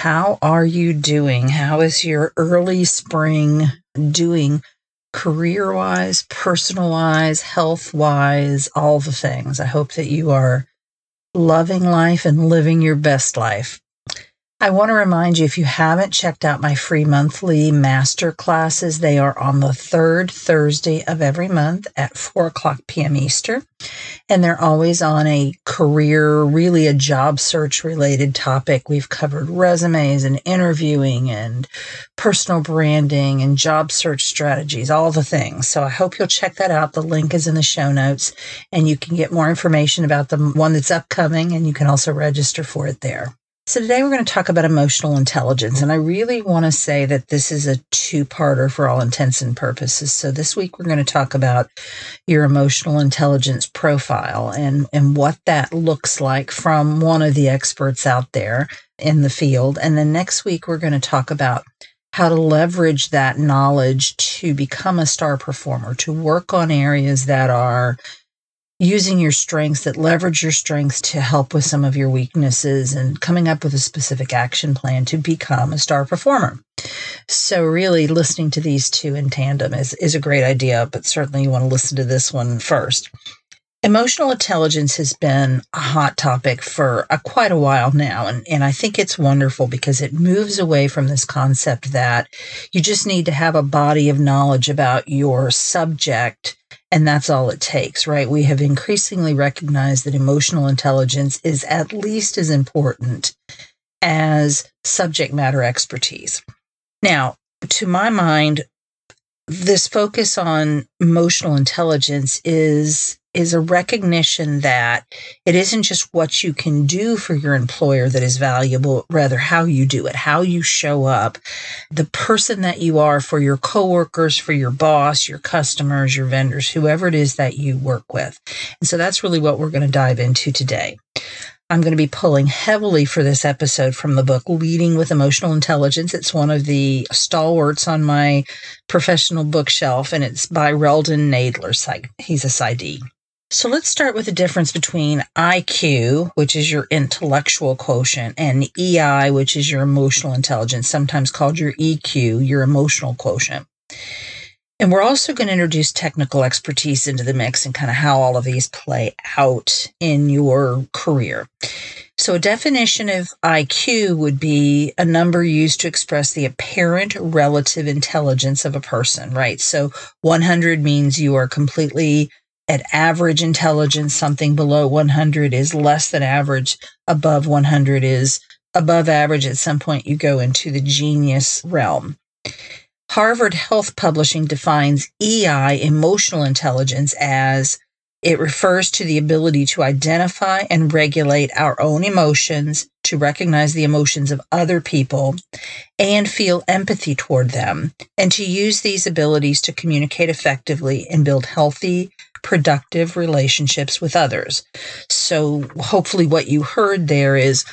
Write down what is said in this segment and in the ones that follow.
How are you doing? How is your early spring doing career wise, personal wise, health wise, all the things? I hope that you are loving life and living your best life. I want to remind you if you haven't checked out my free monthly master classes, they are on the third Thursday of every month at 4 o'clock p.m. Eastern. And they're always on a career, really a job search related topic. We've covered resumes and interviewing and personal branding and job search strategies, all the things. So I hope you'll check that out. The link is in the show notes and you can get more information about the one that's upcoming and you can also register for it there. So, today we're going to talk about emotional intelligence. And I really want to say that this is a two parter for all intents and purposes. So, this week we're going to talk about your emotional intelligence profile and, and what that looks like from one of the experts out there in the field. And then next week we're going to talk about how to leverage that knowledge to become a star performer, to work on areas that are using your strengths that leverage your strengths to help with some of your weaknesses and coming up with a specific action plan to become a star performer. So really listening to these two in tandem is, is a great idea, but certainly you want to listen to this one first. Emotional intelligence has been a hot topic for a, quite a while now, and, and I think it's wonderful because it moves away from this concept that you just need to have a body of knowledge about your subject and that's all it takes, right? We have increasingly recognized that emotional intelligence is at least as important as subject matter expertise. Now, to my mind, this focus on emotional intelligence is is a recognition that it isn't just what you can do for your employer that is valuable, rather how you do it, how you show up, the person that you are for your coworkers, for your boss, your customers, your vendors, whoever it is that you work with. And so that's really what we're going to dive into today. I'm going to be pulling heavily for this episode from the book Leading with Emotional Intelligence. It's one of the stalwarts on my professional bookshelf, and it's by Reldan Nadler. He's a PsyD. So let's start with the difference between IQ, which is your intellectual quotient, and EI, which is your emotional intelligence, sometimes called your EQ, your emotional quotient. And we're also going to introduce technical expertise into the mix and kind of how all of these play out in your career. So, a definition of IQ would be a number used to express the apparent relative intelligence of a person, right? So, 100 means you are completely at average intelligence, something below 100 is less than average, above 100 is above average. At some point, you go into the genius realm. Harvard Health Publishing defines EI, emotional intelligence, as it refers to the ability to identify and regulate our own emotions, to recognize the emotions of other people, and feel empathy toward them, and to use these abilities to communicate effectively and build healthy, productive relationships with others. So, hopefully, what you heard there is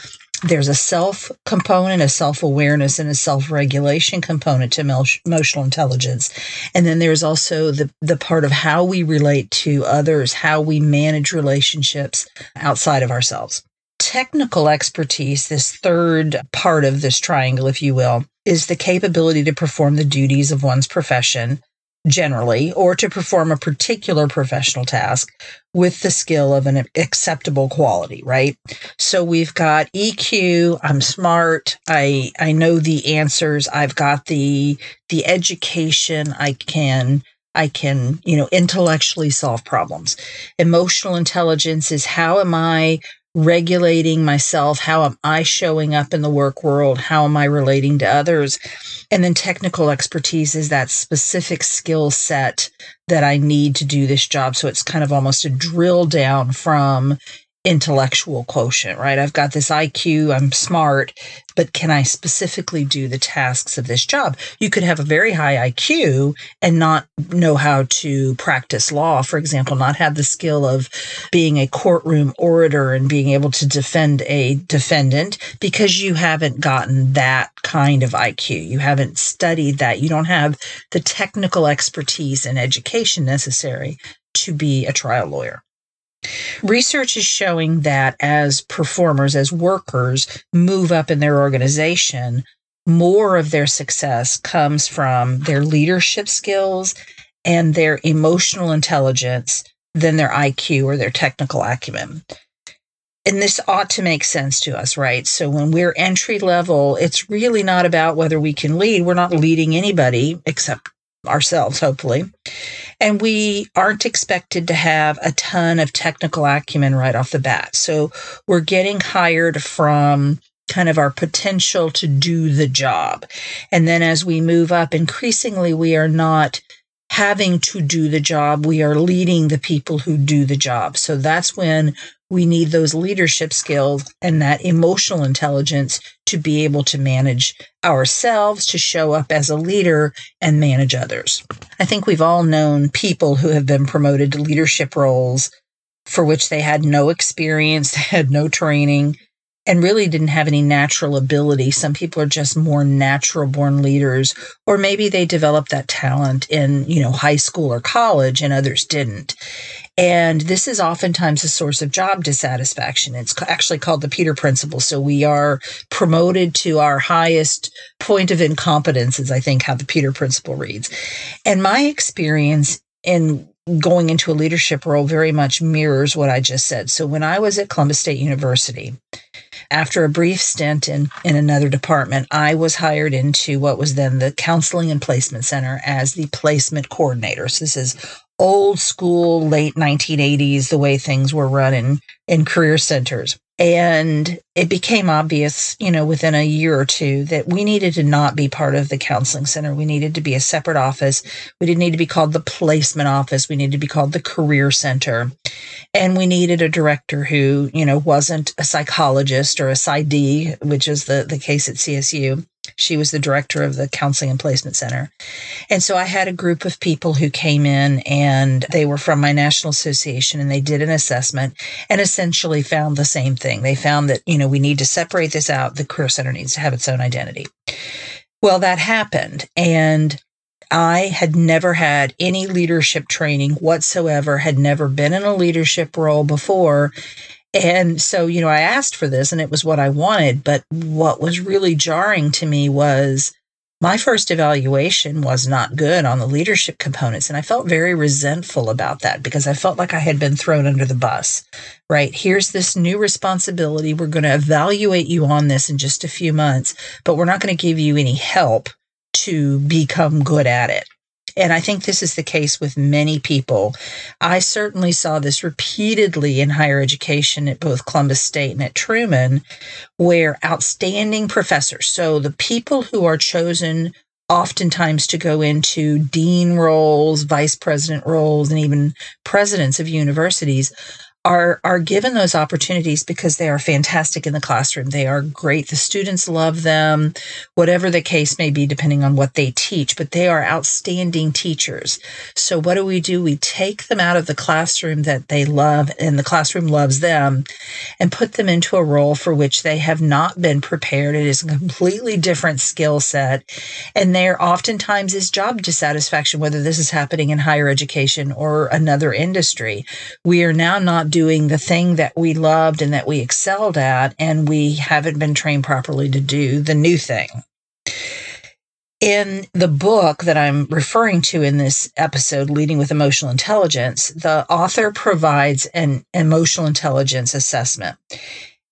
there's a self component, a self awareness, and a self regulation component to emotional intelligence. And then there's also the, the part of how we relate to others, how we manage relationships outside of ourselves. Technical expertise, this third part of this triangle, if you will, is the capability to perform the duties of one's profession generally, or to perform a particular professional task with the skill of an acceptable quality, right? So we've got EQ, I'm smart, I I know the answers, I've got the the education, I can I can, you know, intellectually solve problems. Emotional intelligence is how am I regulating myself? How am I showing up in the work world? How am I relating to others? And then technical expertise is that specific skill set that I need to do this job. So it's kind of almost a drill down from intellectual quotient, right? I've got this IQ, I'm smart, but can I specifically do the tasks of this job? You could have a very high IQ and not know how to practice law, for example, not have the skill of being a courtroom orator and being able to defend a defendant because you haven't gotten that kind of IQ. You haven't studied that. You don't have the technical expertise and education necessary to be a trial lawyer. Research is showing that as performers, as workers move up in their organization, more of their success comes from their leadership skills and their emotional intelligence than their IQ or their technical acumen. And this ought to make sense to us, right? So when we're entry level, it's really not about whether we can lead. We're not leading anybody except ourselves, hopefully. And we aren't expected to have a ton of technical acumen right off the bat. So we're getting hired from kind of our potential to do the job. And then as we move up, increasingly, we are not having to do the job. We are leading the people who do the job. So that's when we need those leadership skills and that emotional intelligence to be able to manage ourselves, to show up as a leader and manage others. I think we've all known people who have been promoted to leadership roles for which they had no experience, had no training, and really didn't have any natural ability. Some people are just more natural born leaders, or maybe they developed that talent in, you know, high school or college and others didn't. And this is oftentimes a source of job dissatisfaction. It's actually called the Peter Principle. So we are promoted to our highest point of incompetence, is I think how the Peter Principle reads. And my experience in going into a leadership role very much mirrors what I just said. So when I was at Columbus State University, after a brief stint in, in another department, I was hired into what was then the Counseling and Placement Center as the placement coordinator. So this is old school, late 1980s, the way things were run in, in career centers. And it became obvious, you know, within a year or two that we needed to not be part of the counseling center. We needed to be a separate office. We didn't need to be called the placement office. We needed to be called the career center. And we needed a director who, you know, wasn't a psychologist or a PsyD, which is the, the case at CSU, she was the director of the Counseling and Placement Center. And so I had a group of people who came in and they were from my national association and they did an assessment and essentially found the same thing. They found that, you know, we need to separate this out. The Career Center needs to have its own identity. Well, that happened. And I had never had any leadership training whatsoever, had never been in a leadership role before. And so, you know, I asked for this and it was what I wanted. But what was really jarring to me was my first evaluation was not good on the leadership components. And I felt very resentful about that because I felt like I had been thrown under the bus, right? Here's this new responsibility. We're going to evaluate you on this in just a few months, but we're not going to give you any help to become good at it. And I think this is the case with many people. I certainly saw this repeatedly in higher education at both Columbus State and at Truman, where outstanding professors, so the people who are chosen oftentimes to go into dean roles, vice president roles, and even presidents of universities are are given those opportunities because they are fantastic in the classroom. They are great. The students love them, whatever the case may be, depending on what they teach, but they are outstanding teachers. So what do we do? We take them out of the classroom that they love and the classroom loves them and put them into a role for which they have not been prepared. It is a completely different skill set. And there oftentimes is job dissatisfaction, whether this is happening in higher education or another industry. We are now not doing the thing that we loved and that we excelled at, and we haven't been trained properly to do the new thing. In the book that I'm referring to in this episode, Leading with Emotional Intelligence, the author provides an emotional intelligence assessment.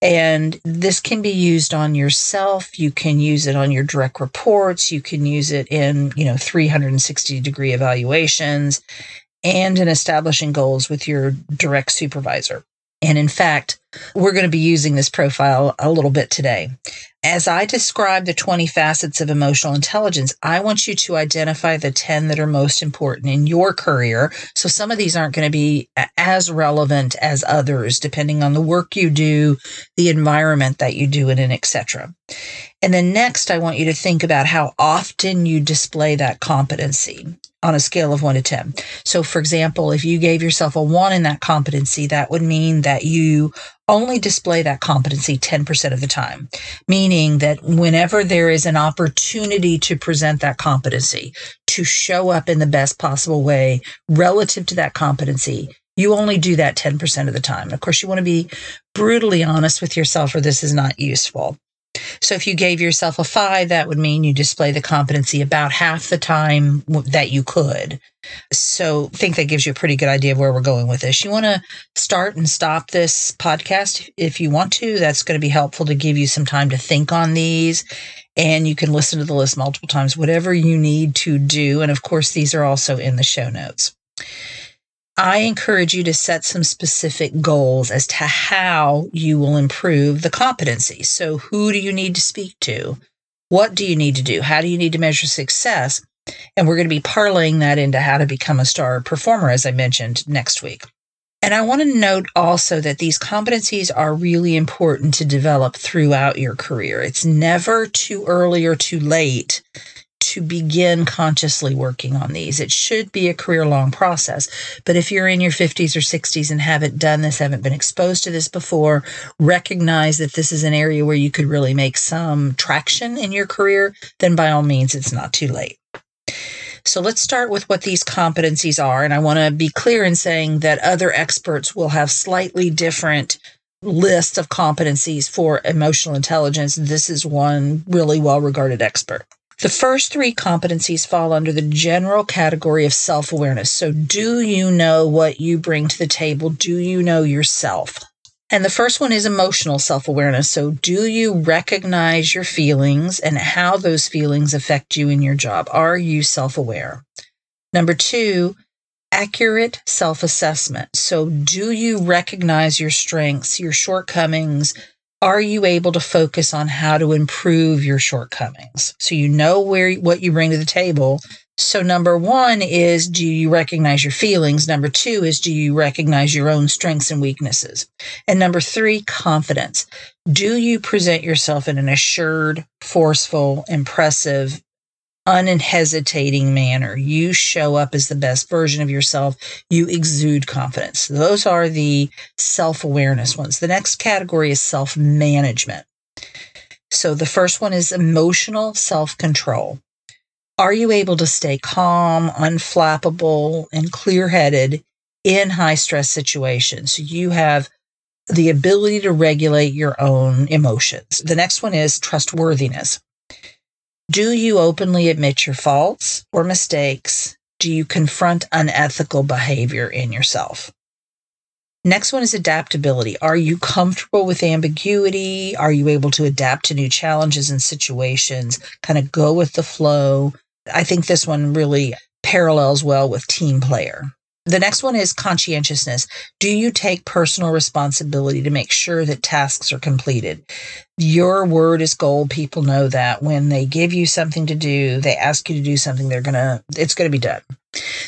And this can be used on yourself. You can use it on your direct reports. You can use it in, you know, 360 degree evaluations and in establishing goals with your direct supervisor. And in fact, we're going to be using this profile a little bit today. As I describe the 20 facets of emotional intelligence, I want you to identify the 10 that are most important in your career. So some of these aren't going to be as relevant as others, depending on the work you do, the environment that you do it in, etc. And then next, I want you to think about how often you display that competency on a scale of one to 10. So, for example, if you gave yourself a one in that competency, that would mean that you only display that competency 10% of the time, meaning that whenever there is an opportunity to present that competency, to show up in the best possible way relative to that competency, you only do that 10% of the time. Of course, you want to be brutally honest with yourself or this is not useful. So if you gave yourself a five, that would mean you display the competency about half the time that you could. So I think that gives you a pretty good idea of where we're going with this. You want to start and stop this podcast if you want to. That's going to be helpful to give you some time to think on these. And you can listen to the list multiple times, whatever you need to do. And of course, these are also in the show notes. I encourage you to set some specific goals as to how you will improve the competency. So, who do you need to speak to? What do you need to do? How do you need to measure success? And we're going to be parlaying that into how to become a star performer, as I mentioned next week. And I want to note also that these competencies are really important to develop throughout your career. It's never too early or too late to begin consciously working on these. It should be a career long process. But if you're in your 50s or 60s and haven't done this, haven't been exposed to this before, recognize that this is an area where you could really make some traction in your career, then by all means, it's not too late. So let's start with what these competencies are. And I want to be clear in saying that other experts will have slightly different lists of competencies for emotional intelligence. This is one really well regarded expert. The first three competencies fall under the general category of self awareness. So, do you know what you bring to the table? Do you know yourself? And the first one is emotional self awareness. So, do you recognize your feelings and how those feelings affect you in your job? Are you self aware? Number two, accurate self assessment. So, do you recognize your strengths, your shortcomings, are you able to focus on how to improve your shortcomings? So you know where what you bring to the table. So number 1 is do you recognize your feelings? Number 2 is do you recognize your own strengths and weaknesses? And number 3 confidence. Do you present yourself in an assured forceful impressive unhesitating manner. You show up as the best version of yourself. You exude confidence. Those are the self awareness ones. The next category is self management. So the first one is emotional self control. Are you able to stay calm, unflappable, and clear headed in high stress situations? You have the ability to regulate your own emotions. The next one is trustworthiness. Do you openly admit your faults or mistakes? Do you confront unethical behavior in yourself? Next one is adaptability. Are you comfortable with ambiguity? Are you able to adapt to new challenges and situations? Kind of go with the flow. I think this one really parallels well with team player. The next one is conscientiousness. Do you take personal responsibility to make sure that tasks are completed? Your word is gold. People know that when they give you something to do, they ask you to do something, they're going to, it's going to be done.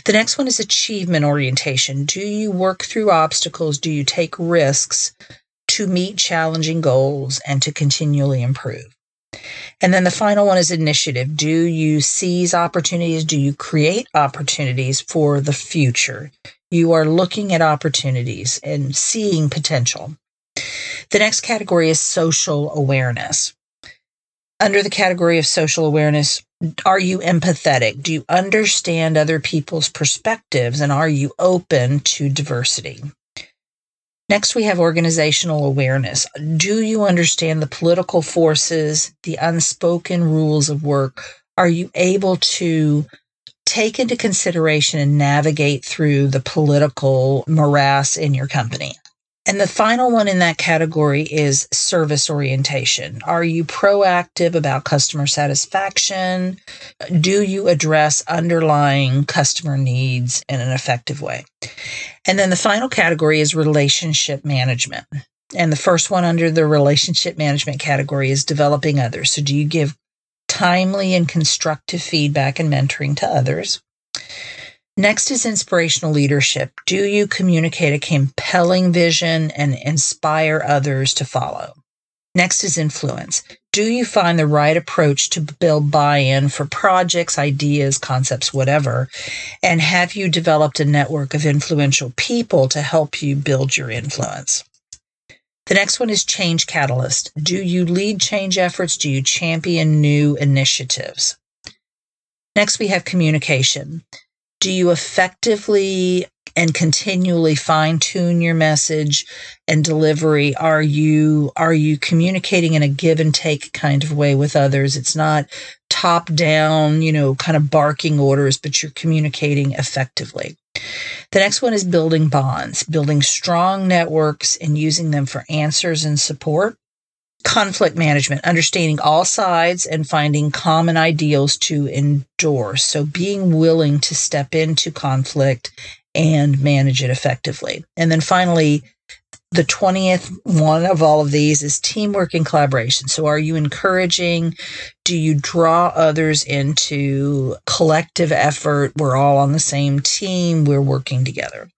The next one is achievement orientation. Do you work through obstacles? Do you take risks to meet challenging goals and to continually improve? And then the final one is initiative. Do you seize opportunities? Do you create opportunities for the future? You are looking at opportunities and seeing potential. The next category is social awareness. Under the category of social awareness, are you empathetic? Do you understand other people's perspectives and are you open to diversity? Next, we have organizational awareness. Do you understand the political forces, the unspoken rules of work? Are you able to take into consideration and navigate through the political morass in your company? And the final one in that category is service orientation. Are you proactive about customer satisfaction? Do you address underlying customer needs in an effective way? And then the final category is relationship management. And the first one under the relationship management category is developing others. So, do you give timely and constructive feedback and mentoring to others? Next is inspirational leadership. Do you communicate a compelling vision and inspire others to follow? Next is influence. Do you find the right approach to build buy in for projects, ideas, concepts, whatever? And have you developed a network of influential people to help you build your influence? The next one is change catalyst. Do you lead change efforts? Do you champion new initiatives? Next, we have communication do you effectively and continually fine tune your message and delivery. Are you are you communicating in a give and take kind of way with others? It's not top down you know kind of barking orders but you're communicating effectively. The next one is building bonds building strong networks and using them for answers and support. Conflict management, understanding all sides and finding common ideals to endorse. So being willing to step into conflict and manage it effectively. And then finally, the 20th one of all of these is teamwork and collaboration. So, are you encouraging? Do you draw others into collective effort? We're all on the same team, we're working together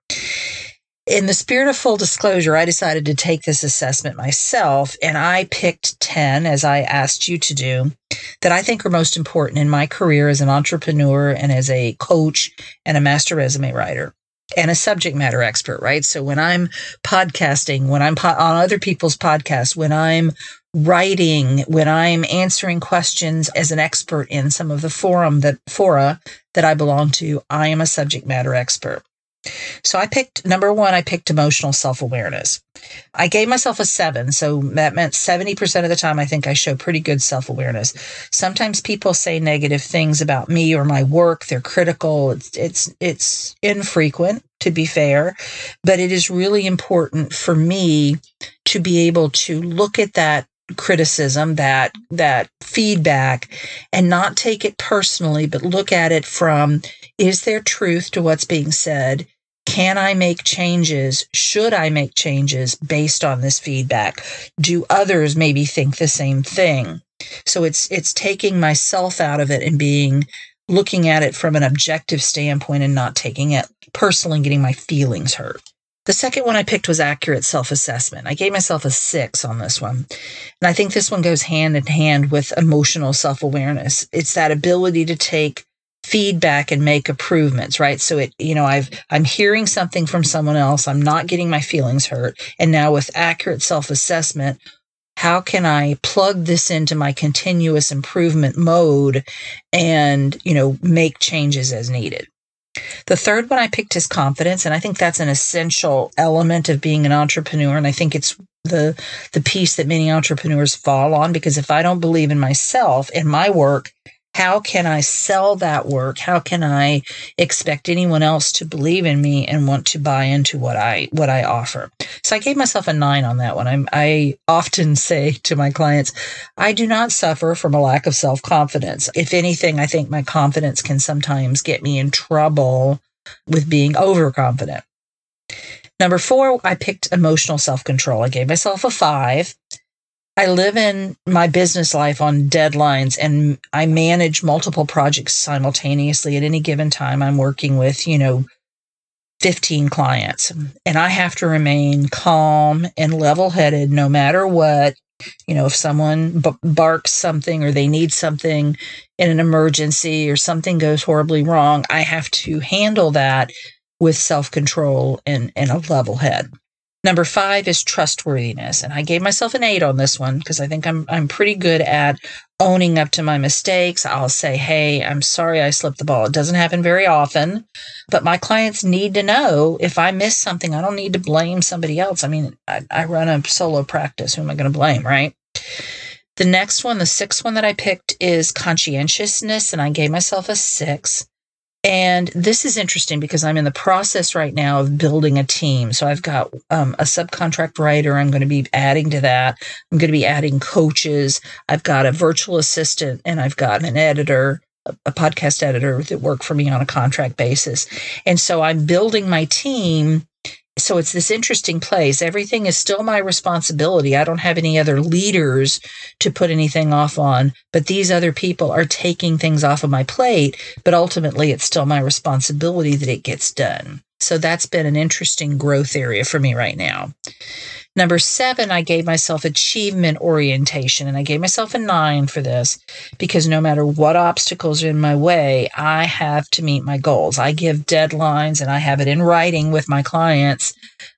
in the spirit of full disclosure, I decided to take this assessment myself and I picked 10, as I asked you to do, that I think are most important in my career as an entrepreneur and as a coach and a master resume writer and a subject matter expert, right? So when I'm podcasting, when I'm po- on other people's podcasts, when I'm writing, when I'm answering questions as an expert in some of the forum that fora that I belong to, I am a subject matter expert. So I picked number one, I picked emotional self awareness. I gave myself a seven. So that meant 70% of the time, I think I show pretty good self awareness. Sometimes people say negative things about me or my work. They're critical. It's, it's, it's infrequent to be fair, but it is really important for me to be able to look at that criticism that that feedback and not take it personally but look at it from is there truth to what's being said? Can I make changes? Should I make changes based on this feedback? Do others maybe think the same thing? So it's it's taking myself out of it and being looking at it from an objective standpoint and not taking it personally and getting my feelings hurt. The second one I picked was accurate self assessment. I gave myself a six on this one. And I think this one goes hand in hand with emotional self awareness. It's that ability to take feedback and make improvements right so it you know i've i'm hearing something from someone else i'm not getting my feelings hurt and now with accurate self-assessment how can i plug this into my continuous improvement mode and you know make changes as needed the third one i picked is confidence and i think that's an essential element of being an entrepreneur and i think it's the the piece that many entrepreneurs fall on because if i don't believe in myself and my work how can I sell that work? How can I expect anyone else to believe in me and want to buy into what I what I offer? So I gave myself a nine on that one. I'm, I often say to my clients, I do not suffer from a lack of self confidence. If anything, I think my confidence can sometimes get me in trouble with being overconfident. Number four, I picked emotional self control. I gave myself a five. I live in my business life on deadlines and I manage multiple projects simultaneously at any given time. I'm working with, you know, 15 clients and I have to remain calm and level headed no matter what. You know, if someone b- barks something or they need something in an emergency or something goes horribly wrong, I have to handle that with self control and, and a level head. Number five is trustworthiness. And I gave myself an eight on this one because I think I'm, I'm pretty good at owning up to my mistakes. I'll say, Hey, I'm sorry I slipped the ball. It doesn't happen very often, but my clients need to know if I miss something, I don't need to blame somebody else. I mean, I, I run a solo practice. Who am I going to blame? Right. The next one, the sixth one that I picked is conscientiousness, and I gave myself a six. And this is interesting because I'm in the process right now of building a team. So I've got um, a subcontract writer. I'm going to be adding to that. I'm going to be adding coaches. I've got a virtual assistant and I've got an editor, a podcast editor that work for me on a contract basis. And so I'm building my team so it's this interesting place. Everything is still my responsibility. I don't have any other leaders to put anything off on, but these other people are taking things off of my plate. But ultimately, it's still my responsibility that it gets done. So that's been an interesting growth area for me right now. Number seven, I gave myself achievement orientation, and I gave myself a nine for this because no matter what obstacles are in my way, I have to meet my goals. I give deadlines and I have it in writing with my clients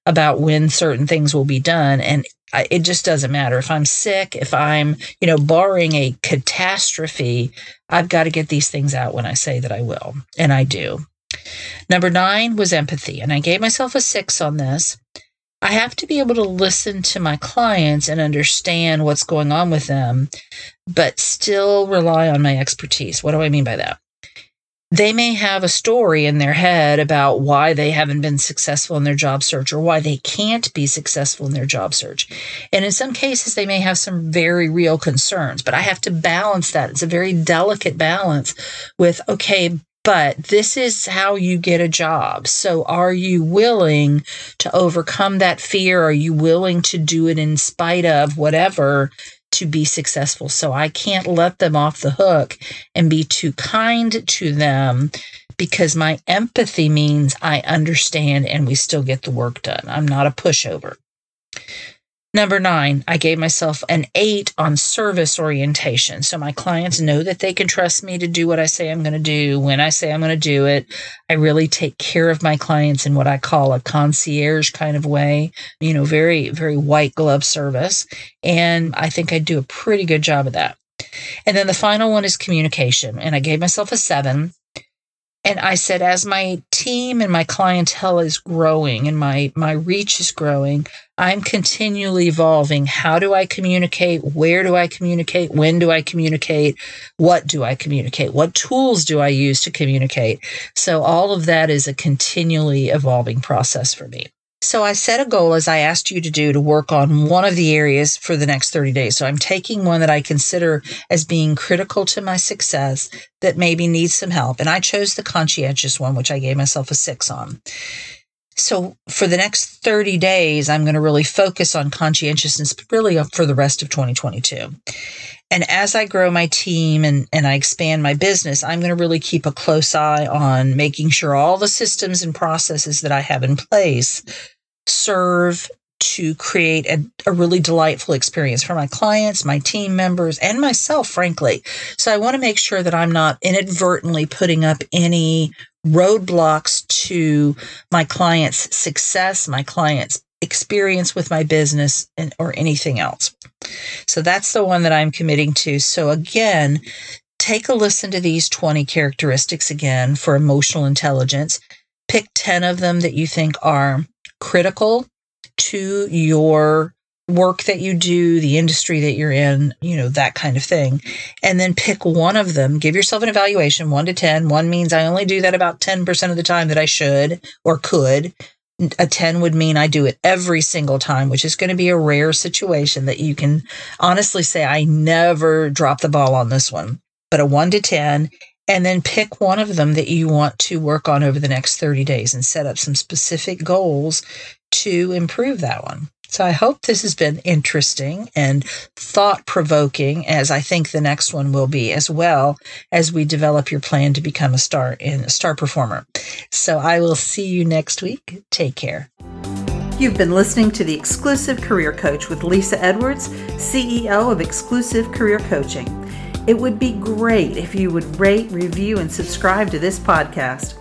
about when certain things will be done. And I, it just doesn't matter if I'm sick, if I'm, you know, barring a catastrophe, I've got to get these things out when I say that I will. And I do. Number nine was empathy. And I gave myself a six on this I have to be able to listen to my clients and understand what's going on with them, but still rely on my expertise. What do I mean by that? They may have a story in their head about why they haven't been successful in their job search or why they can't be successful in their job search. And in some cases, they may have some very real concerns, but I have to balance that. It's a very delicate balance with, okay, but this is how you get a job. So are you willing to overcome that fear? Are you willing to do it in spite of whatever to be successful? So I can't let them off the hook and be too kind to them because my empathy means I understand and we still get the work done. I'm not a pushover. Number nine, I gave myself an eight on service orientation. So my clients know that they can trust me to do what I say I'm going to do when I say I'm going to do it. I really take care of my clients in what I call a concierge kind of way, you know, very, very white glove service. And I think I do a pretty good job of that. And then the final one is communication. And I gave myself a seven and I said, as my team and my clientele is growing and my, my reach is growing, I'm continually evolving. How do I communicate? Where do I communicate? When do I communicate? What do I communicate? What tools do I use to communicate? So all of that is a continually evolving process for me. So I set a goal as I asked you to do to work on one of the areas for the next 30 days. So I'm taking one that I consider as being critical to my success that maybe needs some help. And I chose the conscientious one, which I gave myself a six on. So for the next 30 days, I'm going to really focus on conscientiousness, really uh, for the rest of 2022. And as I grow my team and, and I expand my business, I'm going to really keep a close eye on making sure all the systems and processes that I have in place serve to create a, a, really delightful experience for my clients, my team members, and myself, frankly. So I want to make sure that I'm not inadvertently putting up any roadblocks to my clients' success, my clients' experience with my business, and, or anything else. So that's the one that I'm committing to. So again, take a listen to these 20 characteristics again for emotional intelligence. Pick 10 of them that you think are critical to your work that you do, the industry that you're in, you know, that kind of thing. And then pick one of them, give yourself an evaluation, one to 10. One means I only do that about 10% of the time that I should or could. A 10 would mean I do it every single time, which is going to be a rare situation that you can honestly say, I never drop the ball on this one. But a one to 10, and then pick one of them that you want to work on over the next 30 days and set up some specific goals to improve that one. So I hope this has been interesting and thought provoking, as I think the next one will be as well as we develop your plan to become a star in star performer. So I will see you next week. Take care. You've been listening to the Exclusive Career Coach with Lisa Edwards, CEO of Exclusive Career Coaching. It would be great if you would rate, review, and subscribe to this podcast.